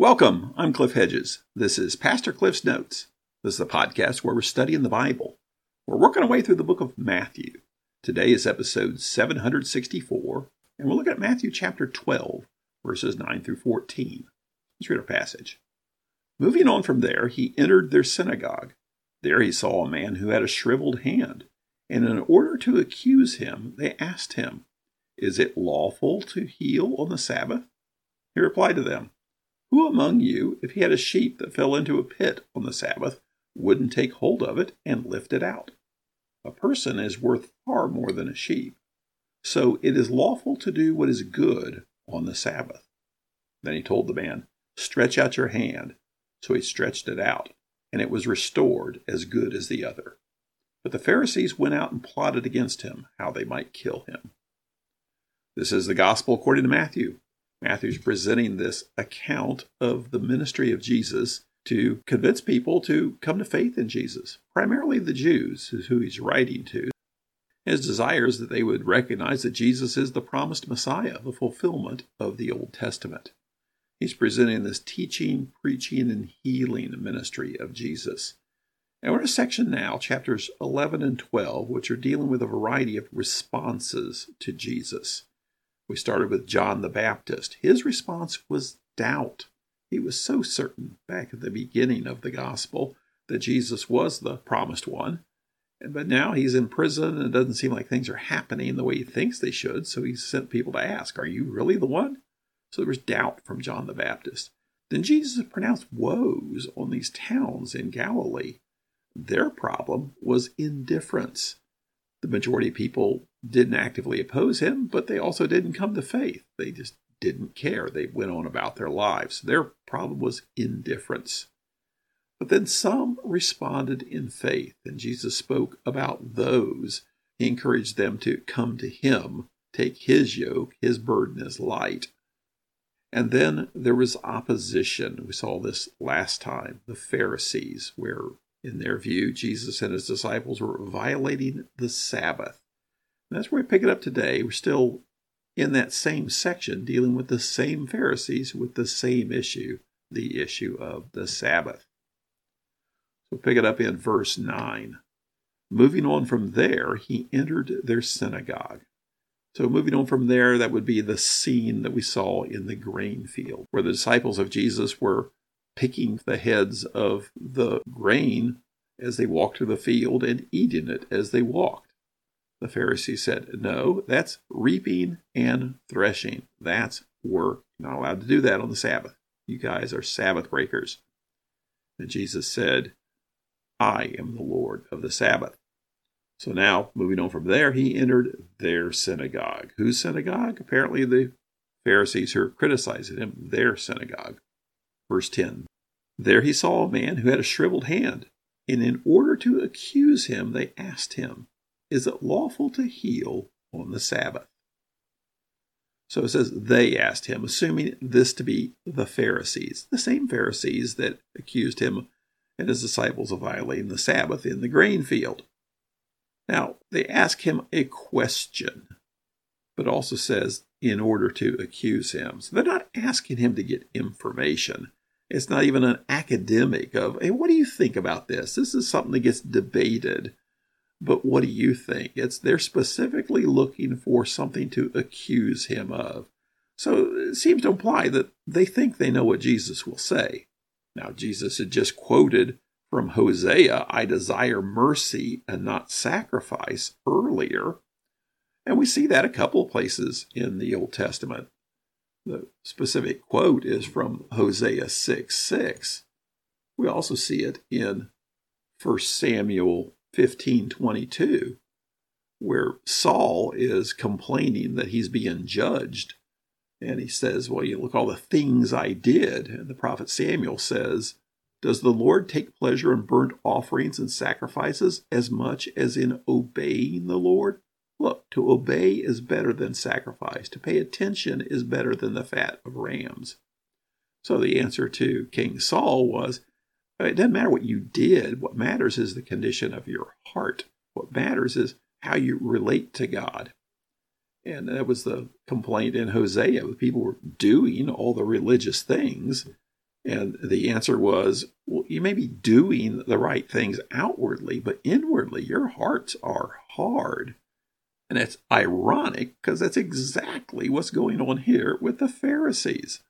Welcome. I'm Cliff Hedges. This is Pastor Cliff's Notes. This is a podcast where we're studying the Bible. We're working our way through the book of Matthew. Today is episode 764, and we'll look at Matthew chapter 12, verses 9 through 14. Let's read our passage. Moving on from there, he entered their synagogue. There he saw a man who had a shriveled hand, and in order to accuse him, they asked him, Is it lawful to heal on the Sabbath? He replied to them, who among you, if he had a sheep that fell into a pit on the Sabbath, wouldn't take hold of it and lift it out? A person is worth far more than a sheep. So it is lawful to do what is good on the Sabbath. Then he told the man, Stretch out your hand. So he stretched it out, and it was restored as good as the other. But the Pharisees went out and plotted against him, how they might kill him. This is the gospel according to Matthew. Matthew's presenting this account of the ministry of Jesus to convince people to come to faith in Jesus, primarily the Jews, who he's writing to. His desire is that they would recognize that Jesus is the promised Messiah, the fulfillment of the Old Testament. He's presenting this teaching, preaching, and healing ministry of Jesus. And we're in a section now, chapters 11 and 12, which are dealing with a variety of responses to Jesus. We started with John the Baptist. His response was doubt. He was so certain back at the beginning of the gospel that Jesus was the promised one. But now he's in prison and it doesn't seem like things are happening the way he thinks they should. So he sent people to ask, Are you really the one? So there was doubt from John the Baptist. Then Jesus pronounced woes on these towns in Galilee. Their problem was indifference. The majority of people didn't actively oppose him, but they also didn't come to faith. They just didn't care. They went on about their lives. Their problem was indifference. But then some responded in faith, and Jesus spoke about those. He encouraged them to come to him, take his yoke, his burden is light. And then there was opposition. We saw this last time, the Pharisees, where in their view, Jesus and his disciples were violating the Sabbath. And that's where we pick it up today. We're still in that same section dealing with the same Pharisees with the same issue, the issue of the Sabbath. So pick it up in verse 9. Moving on from there, he entered their synagogue. So, moving on from there, that would be the scene that we saw in the grain field, where the disciples of Jesus were picking the heads of the grain as they walked through the field and eating it as they walked. The Pharisees said, No, that's reaping and threshing. That's work. You're not allowed to do that on the Sabbath. You guys are Sabbath breakers. And Jesus said, I am the Lord of the Sabbath. So now, moving on from there, he entered their synagogue. Whose synagogue? Apparently the Pharisees who are criticizing him, their synagogue. Verse 10 There he saw a man who had a shriveled hand, and in order to accuse him, they asked him, Is it lawful to heal on the Sabbath? So it says they asked him, assuming this to be the Pharisees, the same Pharisees that accused him and his disciples of violating the Sabbath in the grain field. Now, they ask him a question, but also says in order to accuse him. So they're not asking him to get information. It's not even an academic of, hey, what do you think about this? This is something that gets debated. But what do you think? It's they're specifically looking for something to accuse him of. So it seems to imply that they think they know what Jesus will say. Now, Jesus had just quoted from Hosea, I desire mercy and not sacrifice earlier. And we see that a couple of places in the Old Testament. The specific quote is from Hosea 6 6. We also see it in 1 Samuel 15 22, where Saul is complaining that he's being judged. And he says, Well, you look all the things I did. And the prophet Samuel says, Does the Lord take pleasure in burnt offerings and sacrifices as much as in obeying the Lord? Look, to obey is better than sacrifice. To pay attention is better than the fat of rams. So the answer to King Saul was Uh, it doesn't matter what you did. What matters is the condition of your heart. What matters is how you relate to God. And that was the complaint in Hosea. The people were doing all the religious things, And the answer was, well, you may be doing the right things outwardly, but inwardly your hearts are hard. And it's ironic because that's exactly what's going on here with the Pharisees.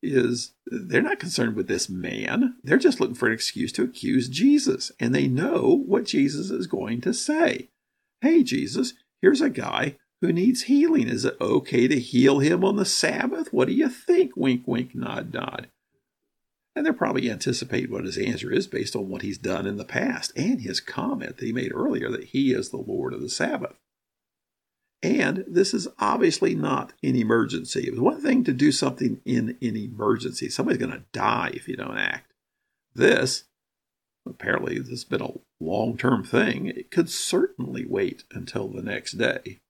Is they're not concerned with this man. They're just looking for an excuse to accuse Jesus. And they know what Jesus is going to say. Hey, Jesus, here's a guy who needs healing. Is it okay to heal him on the Sabbath? What do you think? Wink, wink, nod, nod. And they'll probably anticipate what his answer is based on what he's done in the past and his comment that he made earlier that he is the Lord of the Sabbath. And this is obviously not an emergency. It was one thing to do something in an emergency. Somebody's going to die if you don't act. This, apparently, this has been a long term thing. It could certainly wait until the next day.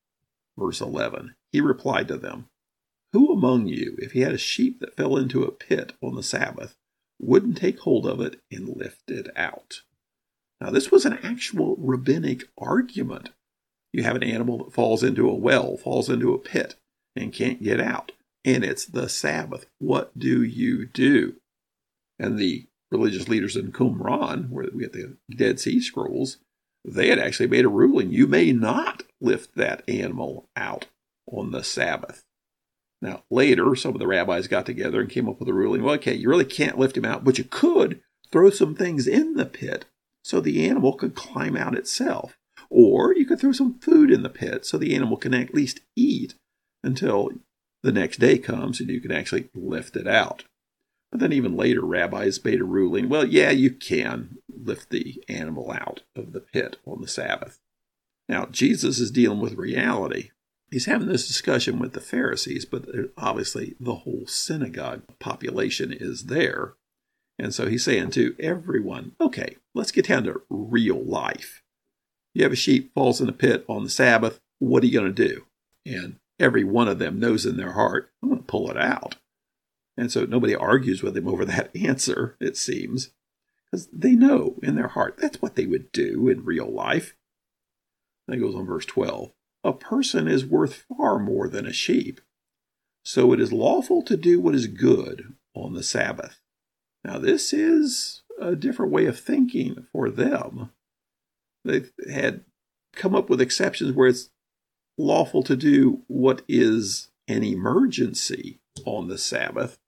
Verse 11 He replied to them, Who among you, if he had a sheep that fell into a pit on the Sabbath, wouldn't take hold of it and lift it out? Now, this was an actual rabbinic argument you have an animal that falls into a well, falls into a pit, and can't get out. And it's the Sabbath. What do you do? And the religious leaders in Qumran, where we get the Dead Sea Scrolls, they had actually made a ruling you may not lift that animal out on the Sabbath. Now, later, some of the rabbis got together and came up with a ruling well, okay, you really can't lift him out, but you could throw some things in the pit so the animal could climb out itself. Or you could throw some food in the pit so the animal can at least eat until the next day comes and you can actually lift it out. But then even later, rabbis made a ruling well, yeah, you can lift the animal out of the pit on the Sabbath. Now, Jesus is dealing with reality. He's having this discussion with the Pharisees, but obviously the whole synagogue population is there. And so he's saying to everyone, okay, let's get down to real life you have a sheep falls in a pit on the Sabbath, what are you going to do? And every one of them knows in their heart, I'm going to pull it out. And so nobody argues with him over that answer, it seems, because they know in their heart that's what they would do in real life. Then goes on verse 12 A person is worth far more than a sheep. So it is lawful to do what is good on the Sabbath. Now, this is a different way of thinking for them. They've had come up with exceptions where it's lawful to do what is an emergency on the Sabbath,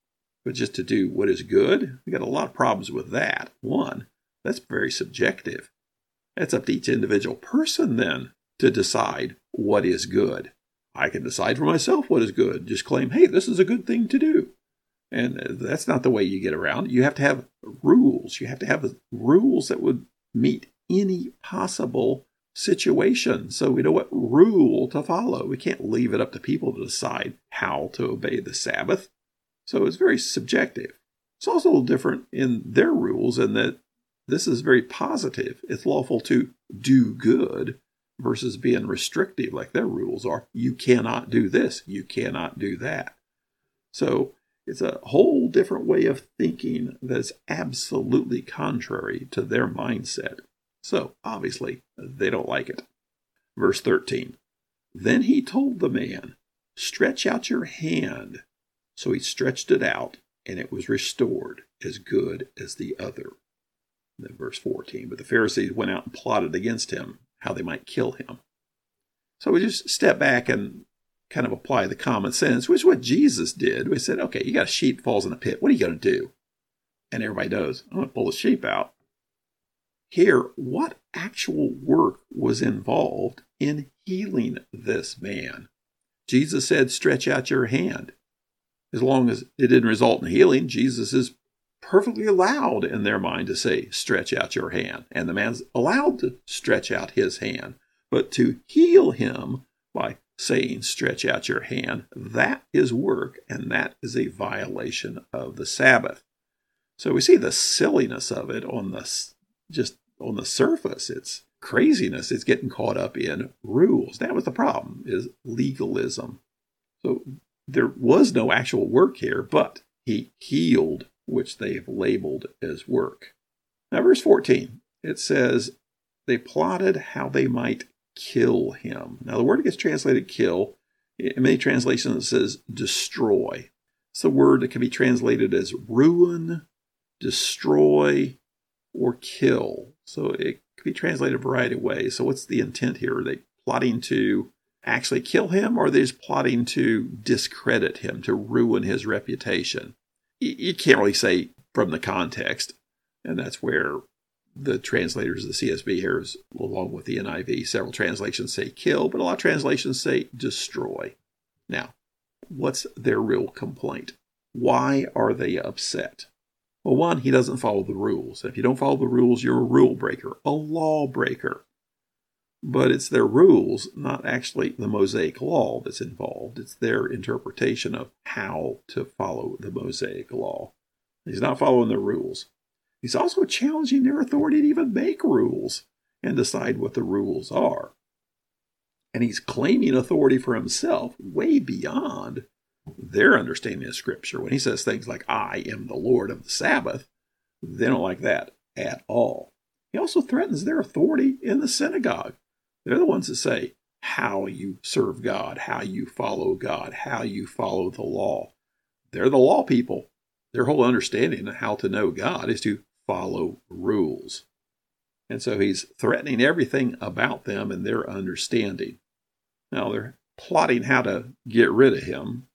but just to do what is good. We got a lot of problems with that. One, that's very subjective. That's up to each individual person then to decide what is good. I can decide for myself what is good. Just claim, hey, this is a good thing to do. And that's not the way you get around. You have to have rules. You have to have rules that would meet any possible situation. So we know what rule to follow. We can't leave it up to people to decide how to obey the Sabbath. So it's very subjective. It's also a little different in their rules in that this is very positive. It's lawful to do good versus being restrictive like their rules are. You cannot do this, you cannot do that. So it's a whole different way of thinking that's absolutely contrary to their mindset. So, obviously, they don't like it. Verse 13 Then he told the man, Stretch out your hand. So he stretched it out, and it was restored as good as the other. And then verse 14 But the Pharisees went out and plotted against him, how they might kill him. So we just step back and kind of apply the common sense, which is what Jesus did. We said, okay, you got a sheep falls in a pit. What are you going to do? And everybody knows, I'm going to pull the sheep out here what actual work was involved in healing this man. Jesus said, Stretch out your hand. As long as it didn't result in healing, Jesus is perfectly allowed in their mind to say, Stretch out your hand. And the man's allowed to stretch out his hand. But to heal him by saying, Stretch out your hand, that is work, and that is a violation of the Sabbath. So we see the silliness of it on the just on the surface, it's craziness. It's getting caught up in rules. That was the problem, is legalism. So there was no actual work here, but he healed, which they've labeled as work. Now, verse 14, it says, they plotted how they might kill him. Now, the word gets translated kill. In many translations, it says destroy. It's a word that can be translated as ruin, destroy, or kill. So it could be translated a variety of ways. So what's the intent here? Are they plotting to actually kill him or are they just plotting to discredit him, to ruin his reputation? You can't really say from the context. And that's where the translators of the CSB here, is, along with the NIV, several translations say kill, but a lot of translations say destroy. Now, what's their real complaint? Why are they upset? Well, one, he doesn't follow the rules. If you don't follow the rules, you're a rule breaker, a law breaker. But it's their rules, not actually the Mosaic law that's involved. It's their interpretation of how to follow the Mosaic law. He's not following the rules. He's also challenging their authority to even make rules and decide what the rules are. And he's claiming authority for himself way beyond their understanding of Scripture. When he says things like, I am the Lord of the Sabbath, they don't like that at all. He also threatens their authority in the synagogue. They're the ones that say how you serve God, how you follow God, how you follow the law. They're the law people. Their whole understanding of how to know God is to follow rules. And so he's threatening everything about them and their understanding. Now they're plotting how to get rid of him.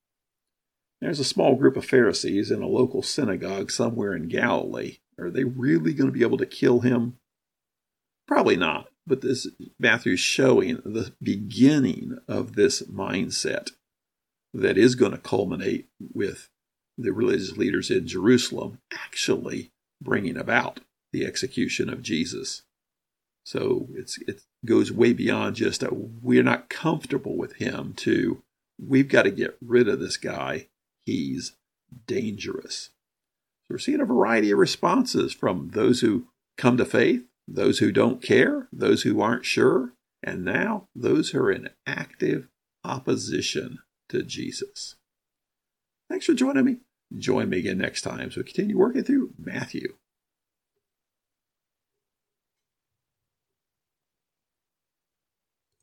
There's a small group of Pharisees in a local synagogue somewhere in Galilee. Are they really going to be able to kill him? Probably not. But this Matthew's showing the beginning of this mindset that is going to culminate with the religious leaders in Jerusalem actually bringing about the execution of Jesus. So it's it goes way beyond just a we're not comfortable with him to we've got to get rid of this guy. He's dangerous. So we're seeing a variety of responses from those who come to faith, those who don't care, those who aren't sure, and now those who are in active opposition to Jesus. Thanks for joining me. Join me again next time as we continue working through Matthew.